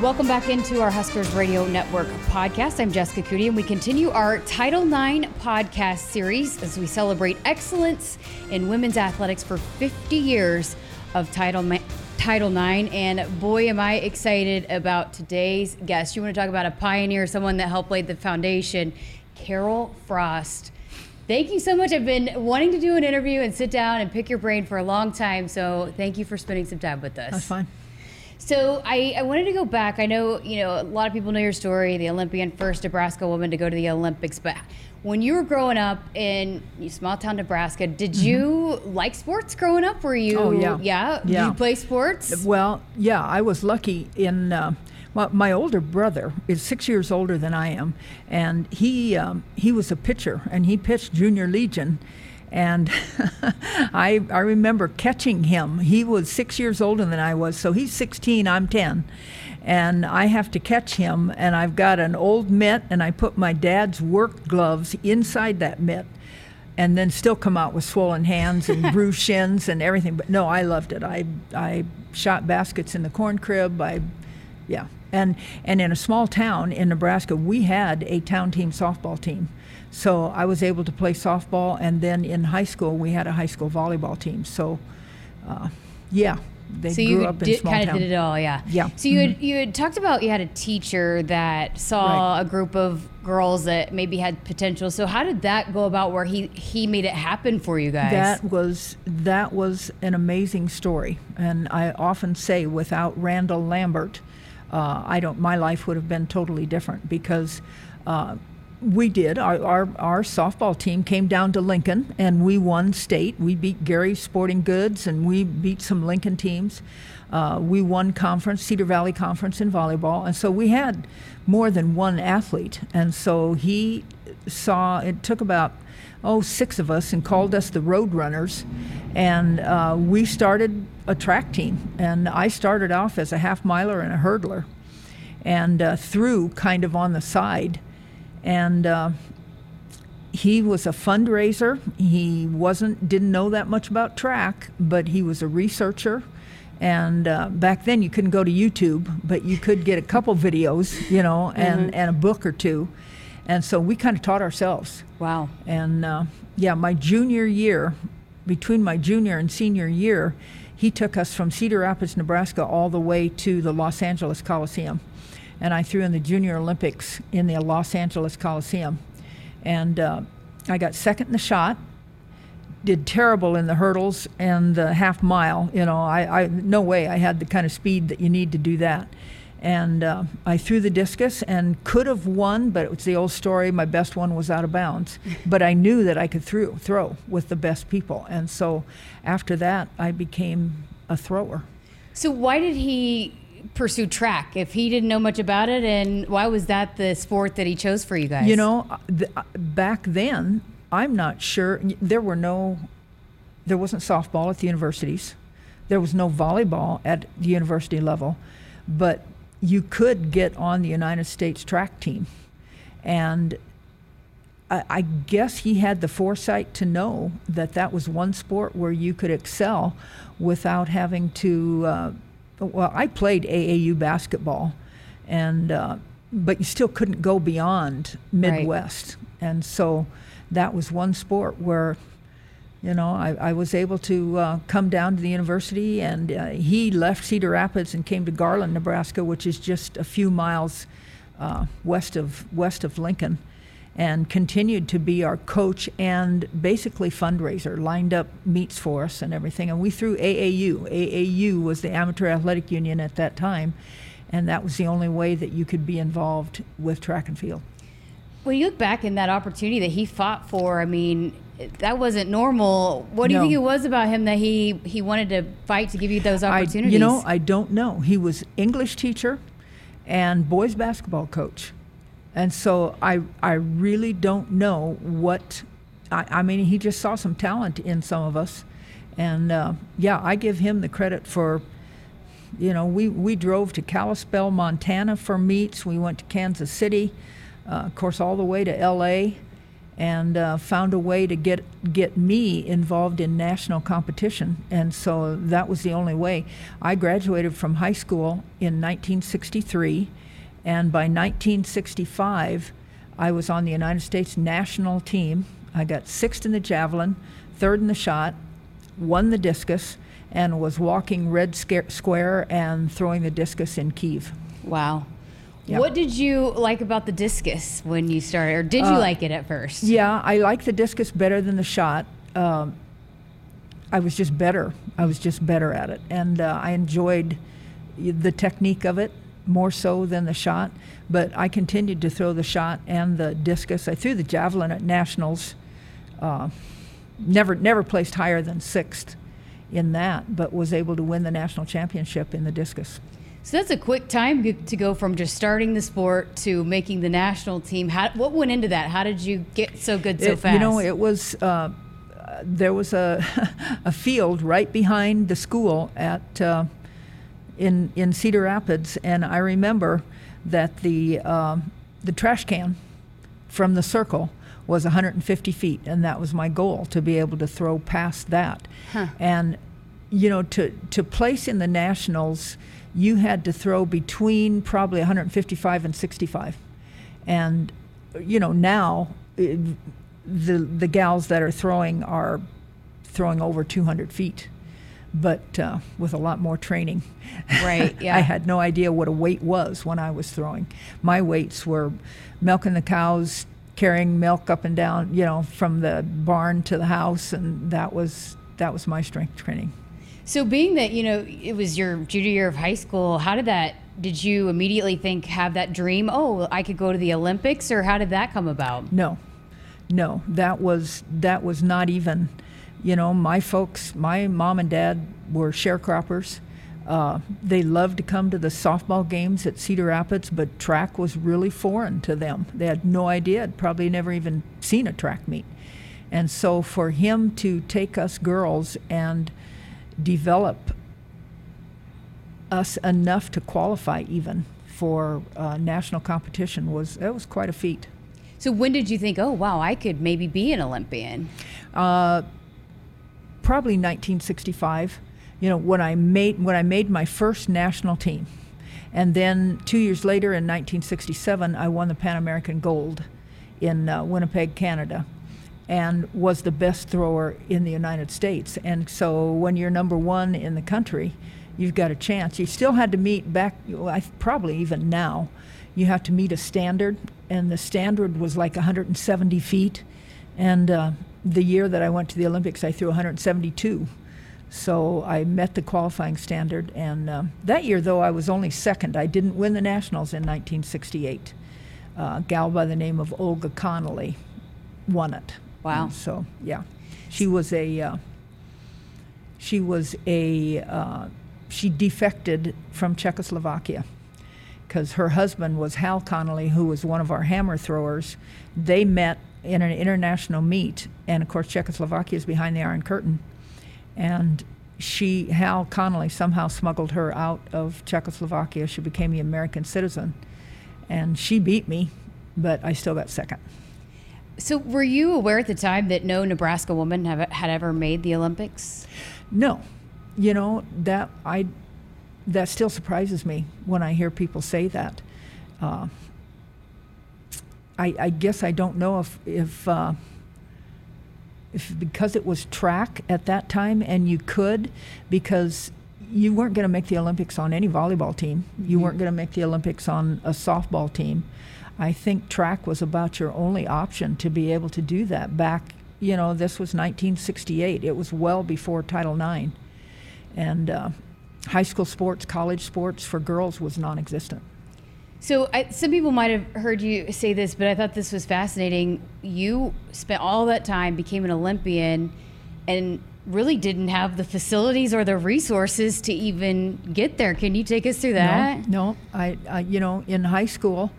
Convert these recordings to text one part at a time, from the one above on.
Welcome back into our Huskers Radio Network podcast. I'm Jessica Coody, and we continue our Title IX podcast series as we celebrate excellence in women's athletics for 50 years of Title Title IX. And boy, am I excited about today's guest. You want to talk about a pioneer, someone that helped lay the foundation, Carol Frost. Thank you so much. I've been wanting to do an interview and sit down and pick your brain for a long time. So thank you for spending some time with us. That's fine. So I, I wanted to go back. I know you know a lot of people know your story, the Olympian first Nebraska woman to go to the Olympics. But when you were growing up in small town Nebraska, did mm-hmm. you like sports growing up? Were you? Oh yeah, yeah. yeah. Did you play sports? Well, yeah. I was lucky in. Uh, well, my older brother is six years older than I am, and he um, he was a pitcher, and he pitched junior legion and I, I remember catching him. He was six years older than I was, so he's 16, I'm 10. And I have to catch him, and I've got an old mitt, and I put my dad's work gloves inside that mitt, and then still come out with swollen hands and bruised shins and everything. But no, I loved it. I, I shot baskets in the corn crib. I, yeah. And, and in a small town in Nebraska, we had a town team softball team so I was able to play softball, and then in high school we had a high school volleyball team. So, uh, yeah, they so grew up in small kind of did it all, yeah. Yeah. So you mm-hmm. had you had talked about you had a teacher that saw right. a group of girls that maybe had potential. So how did that go about? Where he he made it happen for you guys? That was that was an amazing story, and I often say without Randall Lambert, uh, I don't. My life would have been totally different because. Uh, we did. Our, our, our, softball team came down to Lincoln and we won state. We beat Gary Sporting Goods and we beat some Lincoln teams. Uh, we won conference, Cedar Valley Conference in volleyball. And so we had more than one athlete. And so he saw, it took about, oh, six of us and called us the Road Runners. And uh, we started a track team. And I started off as a half miler and a hurdler and uh, threw kind of on the side and uh, he was a fundraiser. He wasn't didn't know that much about track, but he was a researcher. And uh, back then, you couldn't go to YouTube, but you could get a couple videos, you know, and, mm-hmm. and a book or two. And so we kind of taught ourselves. Wow. And uh, yeah, my junior year, between my junior and senior year, he took us from Cedar Rapids, Nebraska, all the way to the Los Angeles Coliseum and I threw in the Junior Olympics in the Los Angeles Coliseum. And uh, I got second in the shot, did terrible in the hurdles and the half mile. You know, I, I no way I had the kind of speed that you need to do that. And uh, I threw the discus and could have won, but it was the old story. My best one was out of bounds. but I knew that I could throw, throw with the best people. And so after that, I became a thrower. So why did he pursue track if he didn't know much about it? And why was that the sport that he chose for you guys? You know, uh, back then, I'm not sure. There were no, there wasn't softball at the universities. There was no volleyball at the university level, but you could get on the United States track team. And I, I guess he had the foresight to know that that was one sport where you could excel without having to. Uh, well, I played AAU basketball, and uh, but you still couldn't go beyond Midwest, right. and so that was one sport where. You know, I, I was able to uh, come down to the university, and uh, he left Cedar Rapids and came to Garland, Nebraska, which is just a few miles uh, west of west of Lincoln and continued to be our coach and basically fundraiser, lined up meets for us and everything. And we threw AAU. AAU was the Amateur Athletic Union at that time, and that was the only way that you could be involved with track and field. When you look back in that opportunity that he fought for, I mean, that wasn't normal. What do you think it was about him that he he wanted to fight to give you those opportunities? I, you know, I don't know. He was English teacher and boys basketball coach. And so I, I really don't know what, I, I mean, he just saw some talent in some of us. And uh, yeah, I give him the credit for, you know, we, we drove to Kalispell, Montana for meets. We went to Kansas City, uh, of course, all the way to LA. and uh, found a way to get get me involved in national competition. And so that was the only way. I graduated from high school in 1963, and by 1965, I was on the United States national team. I got sixth in the javelin, third in the shot, won the discus, and was walking red square and throwing the discus in Kiev. Wow. Yeah. What did you like about the discus when you started, or did you uh, like it at first? Yeah, I liked the discus better than the shot. Um, I was just better. I was just better at it, and uh, I enjoyed the technique of it more so than the shot. But I continued to throw the shot and the discus. I threw the javelin at nationals. Uh, never, never placed higher than sixth in that, but was able to win the national championship in the discus. So that's a quick time to go from just starting the sport to making the national team. How, what went into that? How did you get so good so it, fast? You know, it was uh, there was a a field right behind the school at uh, in in Cedar Rapids, and I remember that the uh, the trash can from the circle was 150 feet, and that was my goal to be able to throw past that. Huh. And you know, to to place in the nationals you had to throw between probably 155 and 65. And, you know, now it, the, the gals that are throwing are throwing over 200 feet, but uh, with a lot more training. Right, yeah. I had no idea what a weight was when I was throwing. My weights were milking the cows, carrying milk up and down, you know, from the barn to the house, and that was that was my strength training. So, being that you know it was your junior year of high school, how did that? Did you immediately think have that dream? Oh, I could go to the Olympics, or how did that come about? No, no, that was that was not even. You know, my folks, my mom and dad were sharecroppers. Uh, they loved to come to the softball games at Cedar Rapids, but track was really foreign to them. They had no idea, had probably never even seen a track meet. And so for him to take us girls and develop us enough to qualify even for uh, national competition was that was quite a feat. So when did you think, oh wow, I could maybe be an Olympian? Uh, probably 1965. You know when I made when I made my first national team, and then two years later in 1967 I won the Pan American Gold in uh, Winnipeg, Canada and was the best thrower in the United States. And so when you're number one in the country, you've got a chance. You still had to meet back, probably even now, you have to meet a standard, and the standard was like 170 feet. And uh, the year that I went to the Olympics, I threw 172. So I met the qualifying standard. And uh, that year, though, I was only second. I didn't win the nationals in 1968. Uh, a gal by the name of Olga Connolly won it. Wow. And so yeah, she was a uh, she was a uh, she defected from Czechoslovakia because her husband was Hal Connolly, who was one of our hammer throwers. They met in an international meet, and of course Czechoslovakia is behind the Iron Curtain, and she Hal Connolly somehow smuggled her out of Czechoslovakia. She became the American citizen, and she beat me, but I still got second. So, were you aware at the time that no Nebraska woman have, had ever made the Olympics? No, you know that I that still surprises me when I hear people say that. Uh, I, I, guess I don't know if if uh, if because it was track at that time and you could because you weren't going to make the Olympics on any volleyball team. You mm-hmm. weren't going to make the Olympics on a softball team. I think track was about your only option to be able to do that back. You know, this was 1968. It was well before Title IX, and uh, high school sports, college sports for girls was non-existent. So I, some people might have heard you say this, but I thought this was fascinating. You spent all that time, became an Olympian, and really didn't have the facilities or the resources to even get there. Can you take us through that? No, no. I, I you know, in high school,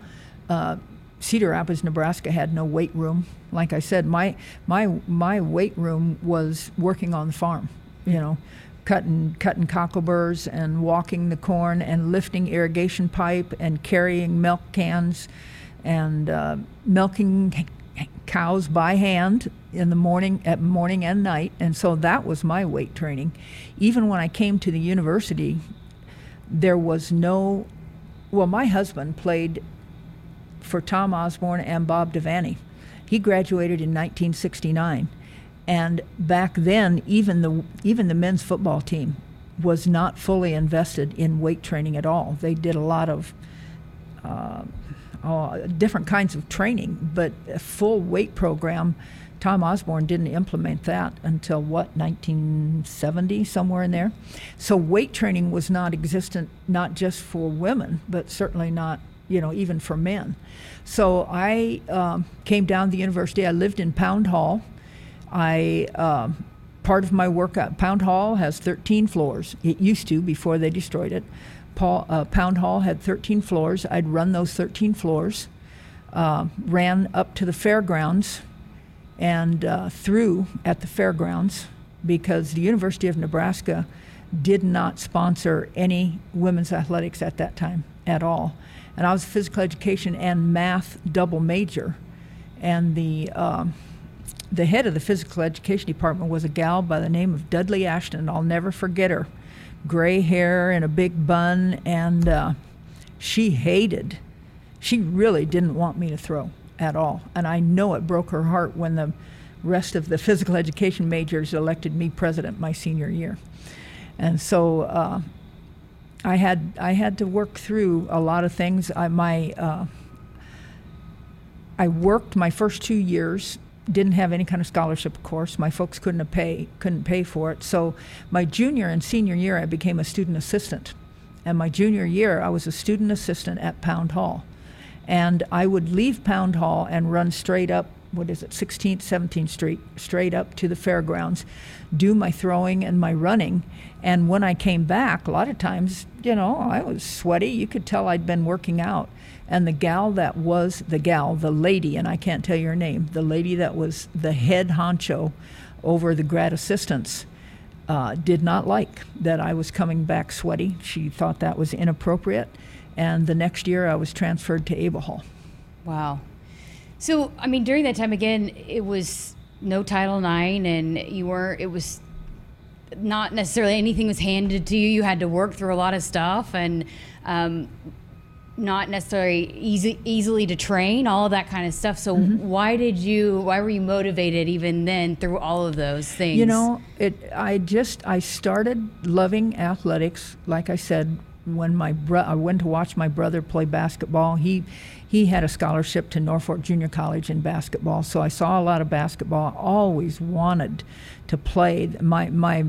uh, Cedar Rapids, Nebraska had no weight room. Like I said, my my my weight room was working on the farm. You know, cutting cutting cockleburs and walking the corn and lifting irrigation pipe and carrying milk cans and uh, milking cows by hand in the morning at morning and night. And so that was my weight training. Even when i came to the university there was no well my husband played for tom osborne and bob devaney. He graduated in 1969 and back then even the even the men's football team was not fully invested in weight training at all they did a lot of uh, uh, different kinds of training, but a full weight program. Tom Osborne didn't implement that until what 1970 somewhere in there. So weight training was not existent not just for women, but certainly not you know even for men. So I um, came down to the university. I lived in Pound Hall. I um, part of my work at Pound Hall has 13 floors. It used to before they destroyed it. Paul, uh, Pound Hall had 13 floors. I'd run those 13 floors, uh, ran up to the fairgrounds and uh, through at the fairgrounds because the University of Nebraska did not sponsor any women's athletics at that time at all. And I was a physical education and math double major. And the, um, the head of the physical education department was a gal by the name of Dudley Ashton. I'll never forget her gray hair and a big bun, and uh, she hated. She really didn't want me to throw at all, and I know it broke her heart when the rest of the physical education majors elected me president my senior year, and so. Uh, I had I had to work through a lot of things. I, my uh, I worked my first two years didn't have any kind of scholarship course. My folks couldn't pay couldn't pay for it. So my junior and senior year, I became a student assistant, and my junior year, I was a student assistant at Pound Hall, and I would leave Pound Hall and run straight up. What is it, 16th, 17th Street, straight up to the fairgrounds, do my throwing and my running. And when I came back, a lot of times, you know, I was sweaty. You could tell I'd been working out. And the gal that was the gal, the lady, and I can't tell you her name, the lady that was the head honcho over the grad assistants, uh, did not like that I was coming back sweaty. She thought that was inappropriate. And the next year I was transferred to Abel Hall. Wow. So, I mean, during that time, again, it was no Title IX, and you weren't, it was not necessarily anything was handed to you. You had to work through a lot of stuff. And, um, not necessarily easy easily to train all that kind of stuff. So mm-hmm. why did you why were you motivated even then through all of those things? You know it i just i started loving athletics like i said when my bro- I went to watch my brother play basketball. He he had a scholarship to Norfolk Junior College in basketball so I saw a lot of basketball. I always wanted to play. My my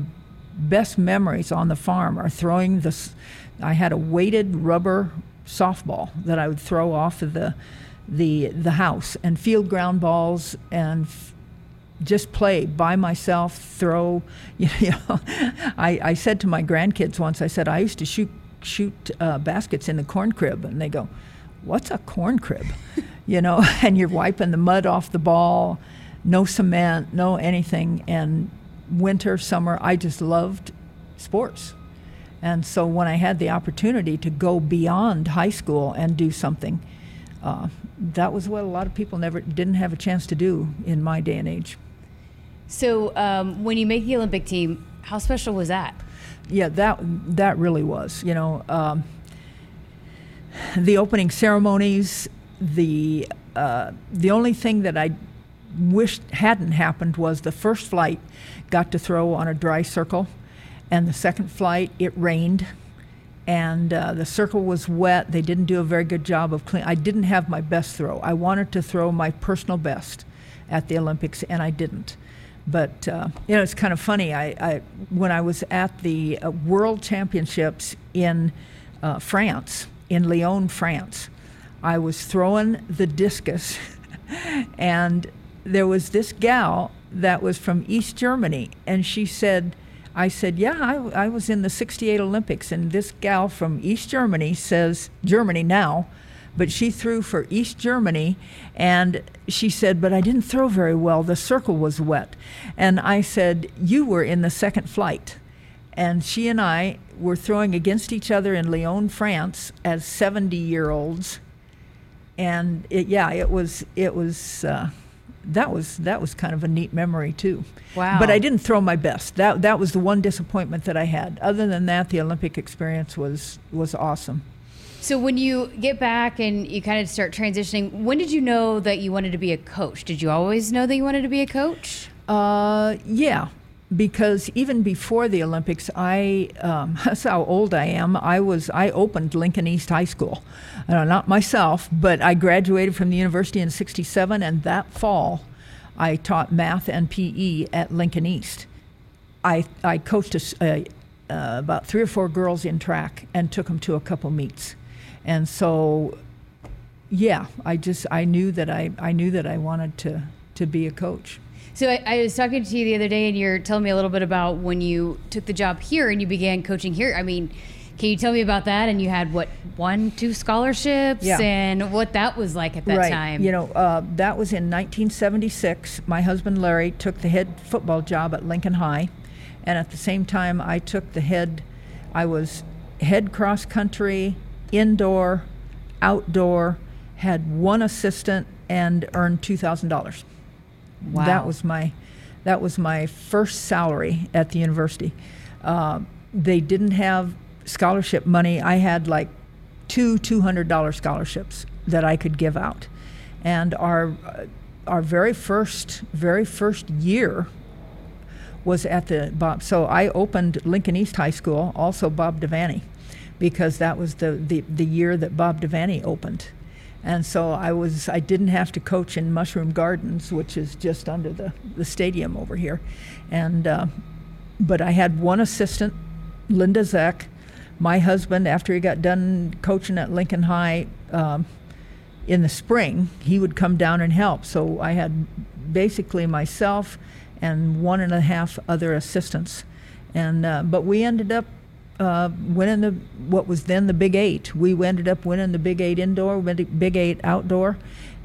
best memories on the farm are throwing this I had a weighted rubber softball that I would throw off of the the the house and field ground balls and f- just play by myself throw you know. I, I said to my grandkids once I said I used to shoot shoot uh, baskets in the corn crib. And they go what's a corn crib? You know and you're wiping the mud off the ball no cement no anything. And winter summer I just loved sports and so when I had the opportunity to go beyond high school and do something, uh, that was what a lot of people never didn't have a chance to do in my day and age. So um, when you make the Olympic team, how special was that? Yeah, that that really was. You know, um, the opening ceremonies. The uh, the only thing that I wished hadn't happened was the first flight got to throw on a dry circle and the second flight, it rained, and uh, the circle was wet. They didn't do a very good job of clean. I didn't have my best throw. I wanted to throw my personal best at the Olympics, and I didn't. But uh, you know, it's kind of funny. I, I when I was at the uh, World Championships in uh, France, in Lyon, France, I was throwing the discus, and there was this gal that was from East Germany, and she said I said, Yeah, I, I was in the 68 Olympics. And this gal from East Germany says, Germany now, but she threw for East Germany. And she said, But I didn't throw very well. The circle was wet. And I said, You were in the second flight. And she and I were throwing against each other in Lyon, France, as 70 year olds. And it, yeah, it was, it was, uh, that was that was kind of a neat memory too. Wow. But I didn't throw my best. That that was the one disappointment that I had. Other than that, the Olympic experience was was awesome. So when you get back and you kind of start transitioning, when did you know that you wanted to be a coach? Did you always know that you wanted to be a coach? Uh, yeah, because even before the Olympics, I um, that's how old I am. I was I opened Lincoln East High School, uh, not myself, but I graduated from the university in '67, and that fall, I taught math and PE at Lincoln East. I I coached a, uh, about three or four girls in track and took them to a couple meets, and so yeah, I just I knew that I I knew that I wanted to to be a coach. So I, I, was talking to you the other day, and you're telling me a little bit about when you took the job here and you began coaching here. I mean, can you tell me about that? And you had what one, two scholarships, Yeah. and what that was like at that right. time. You know, uh, that was in 1976. My husband Larry took the head football job at Lincoln High, and at the same time, I took the head. I was head cross country, indoor, outdoor. Had one assistant and earned two thousand dollars. Wow. That was my that was my first salary at the university. Uh, they didn't have scholarship money. I had like two two hundred dollar scholarships that I could give out, and our uh, our very first very first year was at the Bob. So I opened Lincoln East High School, also Bob Devaney, because that was the, the, the year that Bob Devaney opened. And so I was I didn't have to coach in Mushroom Gardens, which is just under the, the stadium over here. And uh, but I had one assistant, Linda Zeck. My husband, after he got done coaching at Lincoln High um, in the spring, he would come down and help. So I had basically myself and one and a half other assistants. And uh, but we ended up uh, winning the what was then the Big Eight. We ended up winning the Big Eight indoor, Big Eight outdoor,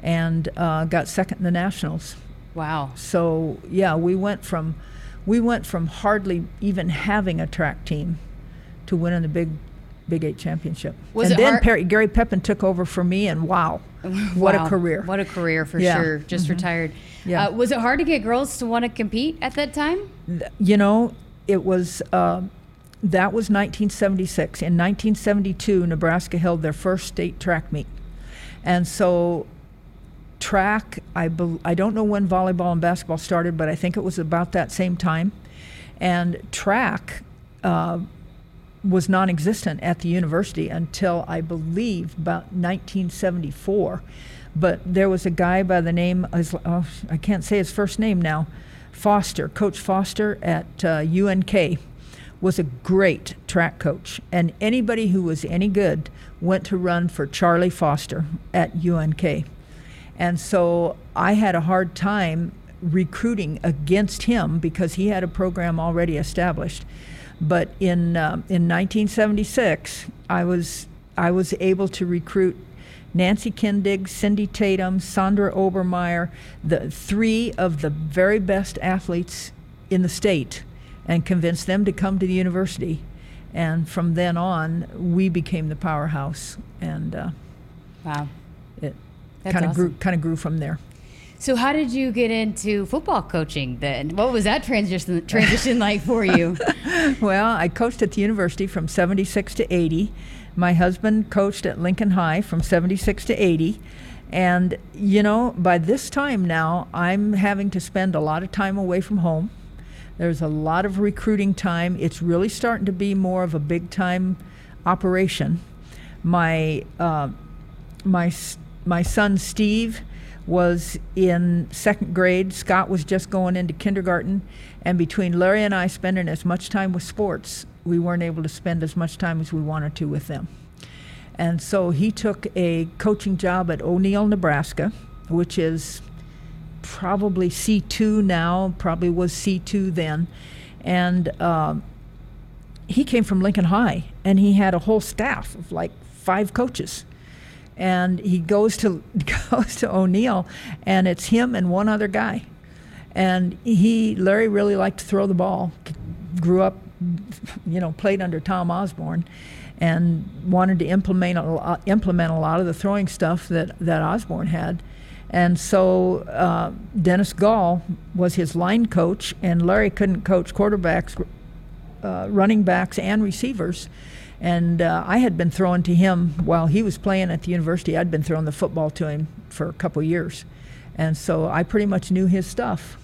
and uh, got second in the nationals. wow. So yeah, we went from we went from hardly even having a track team to winning the big Big Eight championship. Was and it then hard- Perry, Gary Pepin took over for me, and wow, what Wow. a career! What a career for Yeah. sure. Just retired. Yeah. Uh, was it hard to get girls to want to compete at that time? you know, it was uh, that was 1976. In 1972, Nebraska held their first state track meet, and so track. I bel I don't know when volleyball and basketball started, but I think it was about that same time, and track. Uh, was non-existent at the university until I believe about 1974. But there was a guy by the name, oh, I can't say his first name now, Foster, Coach Foster at uh, UNK, was a great track coach, and anybody who was any good went to run for Charlie Foster at UNK. And so I had a hard time recruiting against him because he had a program already established. But in um, in 1976, I was I was able to recruit Nancy Kindig, Cindy Tatum, Sandra Obermeyer, the three of the very best athletes in the state, and convince them to come to the university. And from then on, we became the powerhouse, and uh, Wow. it kind of grew kind of grew from there. So how did you get into football coaching then? What was that transition transition like for you? Well, I coached at the university from 76 to 80. My husband coached at Lincoln High from 76 to 80. And, you know, by this time now, I'm having to spend a lot of time away from home. There's a lot of recruiting time. It's really starting to be more of a big time operation. My, uh, my, my son Steve was in second grade. Scott was just going into kindergarten. And between Larry and I spending as much time with sports, we weren't able to spend as much time as we wanted to with them. And so he took a coaching job at O'Neill, Nebraska, which is probably C2 now, probably was C2 then. And um, he came from Lincoln High, and he had a whole staff of like five coaches. And he goes to goes to O'Neill, and it's him and one other guy. And he, Larry, really liked to throw the ball. Grew up, you know, played under Tom Osborne, and wanted to implement a implement a lot of the throwing stuff that that Osborne had. And so uh, Dennis Gall was his line coach, and Larry couldn't coach quarterbacks, uh, running backs, and receivers. And uh, I had been throwing to him while he was playing at the university. I'd been throwing the football to him for a couple years. And so I pretty much knew his stuff.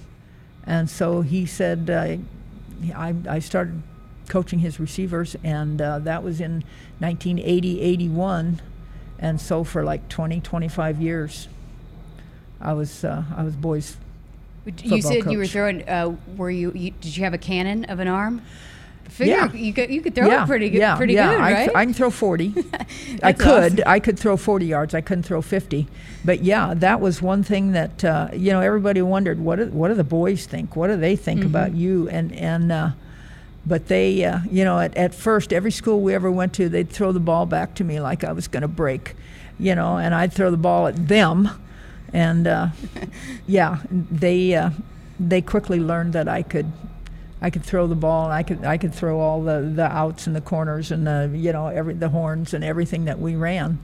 And so he said, uh, I, I started coaching his receivers, and uh, that was in 1980, 81. And so for like 20, 25 years, I was uh, I was boys. You said coach. you were throwing. Uh, were you, you? Did you have a cannon of an arm? Figure Yeah. you could you could throw yeah, it pretty good, yeah, pretty yeah. good, I, right? I can throw 40. I could. awesome. I could throw 40 yards. I couldn't throw 50. But yeah, that was one thing that uh, you know everybody wondered what do, what do the boys think? What do they think Mm-hmm. about you? And and uh, but they uh, you know at, at first every school we ever went to they'd throw the ball back to me like I was going to break, you know, and I'd throw the ball at them, and uh, yeah, they uh, they quickly learned that I could. I could throw the ball, and I could I could throw all the, the outs and the corners and the you know every the horns and everything that we ran.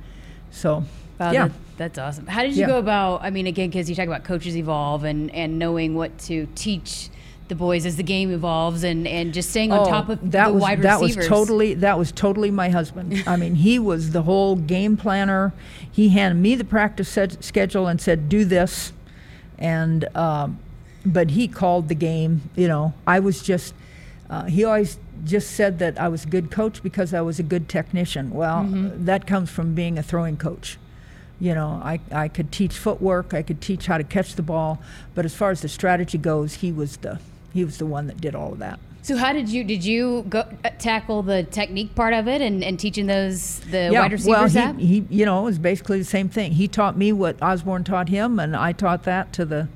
So Wow, yeah, that, that's awesome. How did you Yeah. go about? I mean, again, because you talk about coaches evolve and and knowing what to teach the boys as the game evolves, and and just staying on top of Oh, that the was wide that receivers. was totally that was totally my husband. I mean, he was the whole game planner. He handed me the practice set, schedule and said, "Do this," and um, but he called the game. You know, I was just. Uh, he always just said that I was a good coach because I was a good technician. Well, Mm-hmm. that comes from being a throwing coach. You know, I, I could teach footwork, I could teach how to catch the ball, but as far as the strategy goes, he was the he was the one that did all of that. So how did you did you go uh, tackle the technique part of it and, and teaching those the yeah, wide well, receivers he, that? he, you know, it was basically the same thing. He taught me what Osborne taught him, and I taught that to the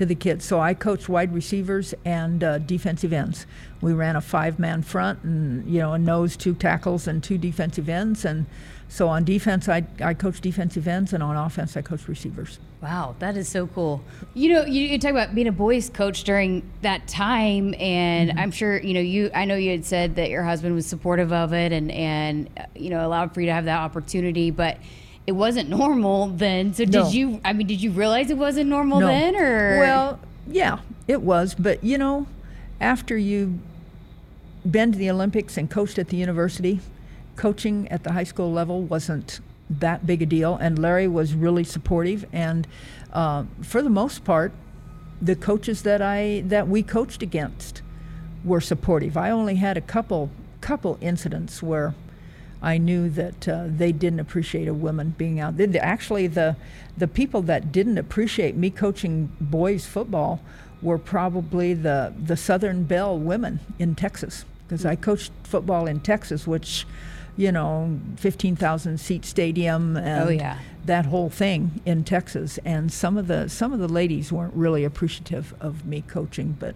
to the kids. So I coached wide receivers and uh, defensive ends. We ran a five-man front, and you know, a nose, two tackles, and two defensive ends. And so on defense, I I coached defensive ends, and on offense, I coached receivers. Wow, that is so cool. You know, you, you talk about being a boys coach during that time, and Mm-hmm. I'm sure you know you. I know you had said that your husband was supportive of it, and and uh, you know allowed for you to have that opportunity, but it wasn't normal then. So No. did you? I mean, did you realize it wasn't normal No. then, or Well, yeah, it was. But you know, after you been to the Olympics and coached at the university, coaching at the high school level wasn't that big a deal. And Larry was really supportive. And uh, for the most part, the coaches that I that we coached against were supportive. I only had a couple couple incidents where I knew that uh, they didn't appreciate a woman being out. They, actually, the the people that didn't appreciate me coaching boys football were probably the the Southern Belle women in Texas because I coached football in Texas, which you know, fifteen thousand seat stadium and Oh, yeah. that whole thing in Texas. And some of the some of the ladies weren't really appreciative of me coaching, but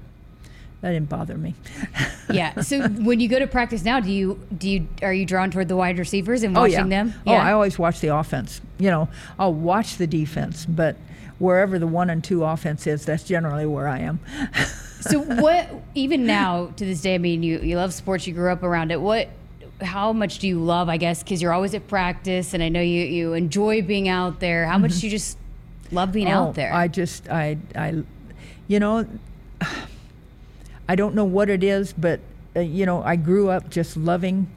that didn't bother me. yeah. So when you go to practice now, do you do you are you drawn toward the wide receivers and Oh watching yeah. them? Oh, I always watch the offense. You know, I'll watch the defense, but wherever the one and two offense is, that's generally where I am. so what even now to this day i mean you, you love sports you grew up around it what how much do you love i guess because you're always at practice and i know you, you enjoy being out there how much mm-hmm. do you just love being Oh, out there I just I I you know I don't know what it is, but uh, you know, I grew up just loving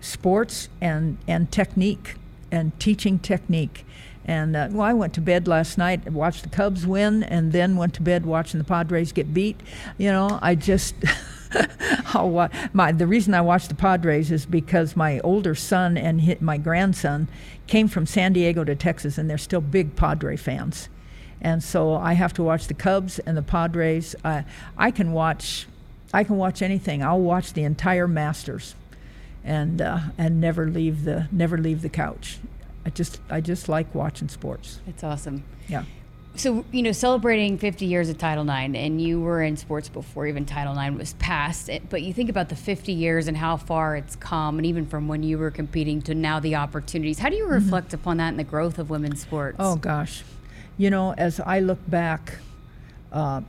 sports and and technique and teaching technique. And uh, well, I went to bed last night, watched the Cubs win, and then went to bed watching the Padres get beat. You know, I just wa- my the reason I watch the Padres is because my older son and my grandson came from San Diego to Texas, and they're still big Padre fans. And so I have to watch the Cubs and the Padres. I I can watch, I can watch anything. I'll watch the entire Masters, and uh, and never leave the never leave the couch. I just I just like watching sports. that's awesome Yeah. so you know celebrating 50 years of title ix and you were in sports before even title ix was passed but you think about the 50 years and how far it's come and even from when you were competing to now the opportunities how do you reflect upon that and the growth of women's sports Oh gosh, you know, as I look back, uh,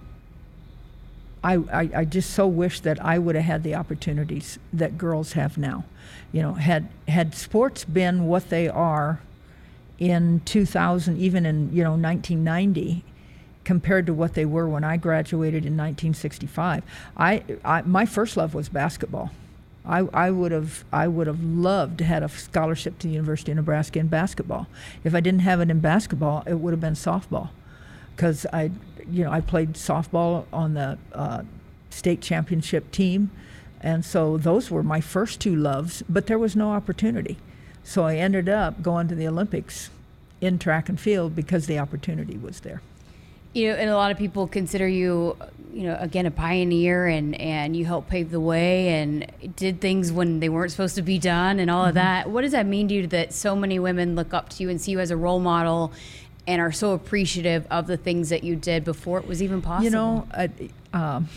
I, I I just so wish that I would have had the opportunities that girls have now. You know, had had sports been what they are in 2000, even in you know 1990, compared to what they were when I graduated in 1965. I, I my first love was basketball. I, I would have I would have loved to had a scholarship to the University of Nebraska in basketball. If I didn't have it in basketball, it would have been softball, because I you know I played softball on the uh, state championship team, and so those were my first two loves. But there was no opportunity, so I ended up going to the Olympics in track and field because the opportunity was there you know, and a lot of people consider you, you know, again, a pioneer and, and you helped pave the way and did things when they weren't supposed to be done and all mm-hmm. of that. What does that mean to you that so many women look up to you and see you as a role model and are so appreciative of the things that you did before it was even possible? You know, I, um,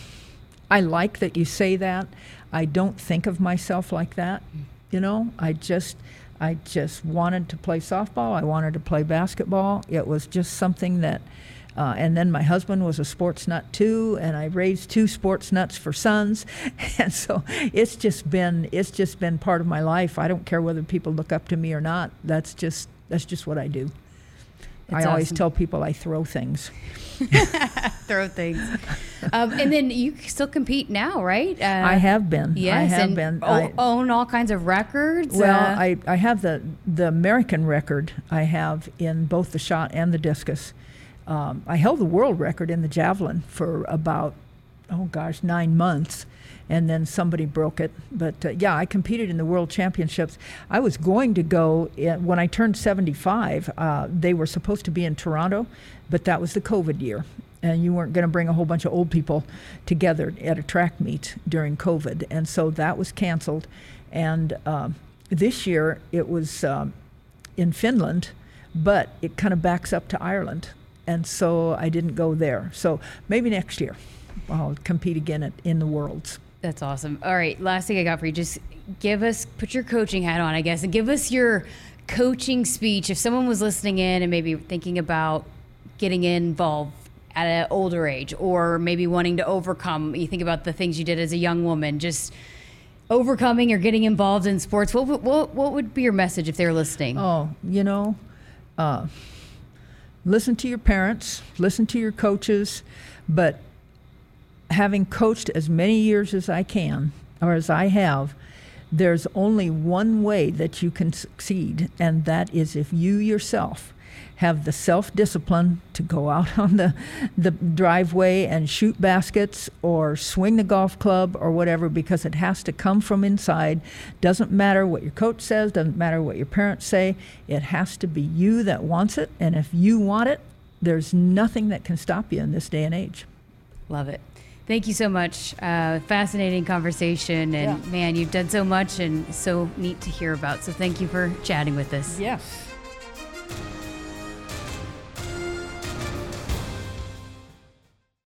I like that you say that. I don't think of myself like that. You know, I just, I just wanted to play softball. I wanted to play basketball. It was just something that, uh, and then my husband was a sports nut too, and I raised two sports nuts for sons, and so it's just been it's just been part of my life. I don't care whether people look up to me or not. That's just that's just what I do. I awesome. always tell people I throw things. throw things. Um, and then you still compete now, right? Uh, I have been. Yes, I have been. O- I own all kinds of records. Well, uh, I, I have the the American record. I have in both the shot and the discus. Um, I held the world record in the javelin for about, oh gosh, nine months, and then somebody broke it. But uh, yeah, I competed in the world championships. I was going to go in, when I turned 75. Uh, they were supposed to be in Toronto, but that was the COVID year. And you weren't going to bring a whole bunch of old people together at a track meet during COVID. And so that was canceled. And uh, this year it was um, in Finland, but it kind of backs up to Ireland and so I didn't go there. So maybe next year I'll compete again at, in the Worlds. That's awesome. All right, last thing I got for you, just give us put your coaching hat on, I guess, and give us your coaching speech. If someone was listening in and maybe thinking about getting involved at an older age, or maybe wanting to overcome, you think about the things you did as a young woman, just overcoming or getting involved in sports. What what what would be your message if they're listening? Oh, you know. Uh, listen to your parents, listen to your coaches, but having coached as many years as I can, or as I have, there's only one way that you can succeed, and that is if you yourself have the self discipline to go out on the, the driveway and shoot baskets or swing the golf club or whatever because it has to come from inside. Doesn't matter what your coach says, doesn't matter what your parents say. It has to be you that wants it. And if you want it, there's nothing that can stop you in this day and age. Love it. Thank you so much. Uh, fascinating conversation. And yeah. man, you've done so much and so neat to hear about. So thank you for chatting with us. Yes.